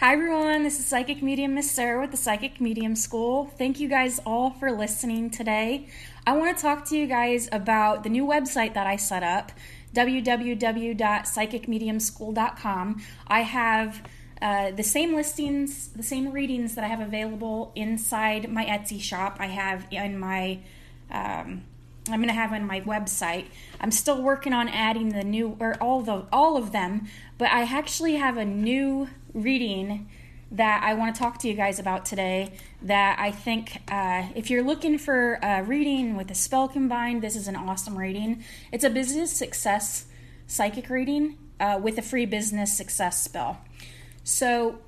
Hi, everyone. This is Psychic Medium Miss Sarah with the Psychic Medium School. Thank you guys all for listening today. I want to talk to you guys about the new website that I set up www.psychicmediumschool.com. I have uh, the same listings, the same readings that I have available inside my Etsy shop. I have in my um, I'm going to have on my website. I'm still working on adding the new or all the all of them, but I actually have a new reading that I want to talk to you guys about today. That I think uh, if you're looking for a reading with a spell combined, this is an awesome reading. It's a business success psychic reading uh, with a free business success spell. So,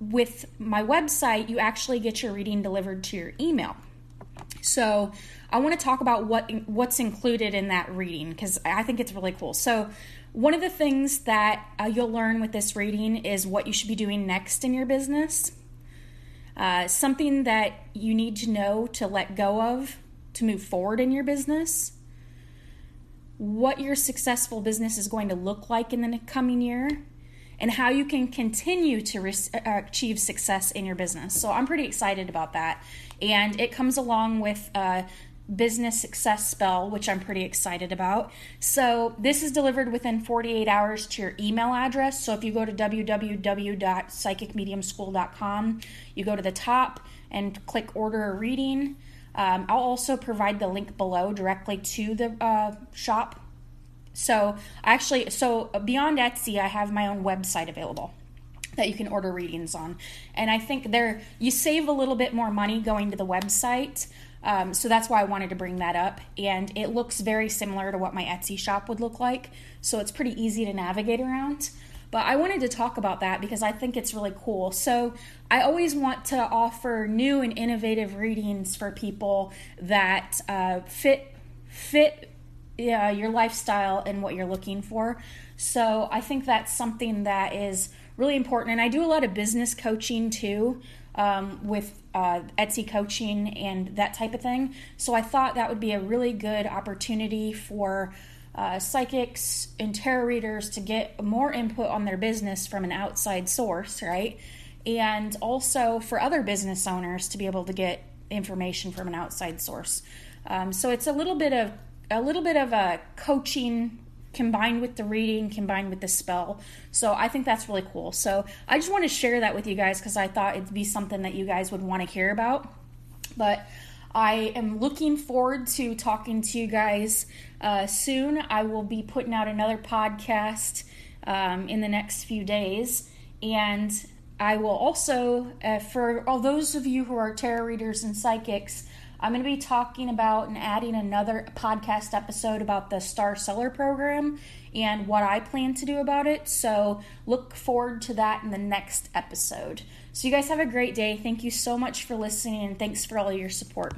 with my website, you actually get your reading delivered to your email. So, I want to talk about what what's included in that reading because I think it's really cool. So, one of the things that uh, you'll learn with this reading is what you should be doing next in your business. Uh, something that you need to know to let go of to move forward in your business. What your successful business is going to look like in the coming year, and how you can continue to re- uh, achieve success in your business. So, I'm pretty excited about that. And it comes along with uh, business success spell, which I'm pretty excited about. So, this is delivered within 48 hours to your email address. So, if you go to www.psychicmediumschool.com, you go to the top and click order a reading. Um, I'll also provide the link below directly to the uh, shop. So, actually, so beyond Etsy, I have my own website available that you can order readings on. And I think there you save a little bit more money going to the website um, so that's why I wanted to bring that up. And it looks very similar to what my Etsy shop would look like. So it's pretty easy to navigate around. But I wanted to talk about that because I think it's really cool. So I always want to offer new and innovative readings for people that uh, fit fit uh, your lifestyle and what you're looking for. So I think that's something that is really important. And I do a lot of business coaching too um, with uh, Etsy coaching and that type of thing. So I thought that would be a really good opportunity for uh, psychics and tarot readers to get more input on their business from an outside source, right? And also for other business owners to be able to get information from an outside source. Um, so it's a little bit of a little bit of a coaching combined with the reading, combined with the spell. So I think that's really cool. So I just want to share that with you guys because I thought it'd be something that you guys would want to hear about. But I am looking forward to talking to you guys uh, soon. I will be putting out another podcast um, in the next few days. And I will also, uh, for all those of you who are tarot readers and psychics, I'm going to be talking about and adding another podcast episode about the Star Seller program and what I plan to do about it. So look forward to that in the next episode. So, you guys have a great day. Thank you so much for listening and thanks for all your support.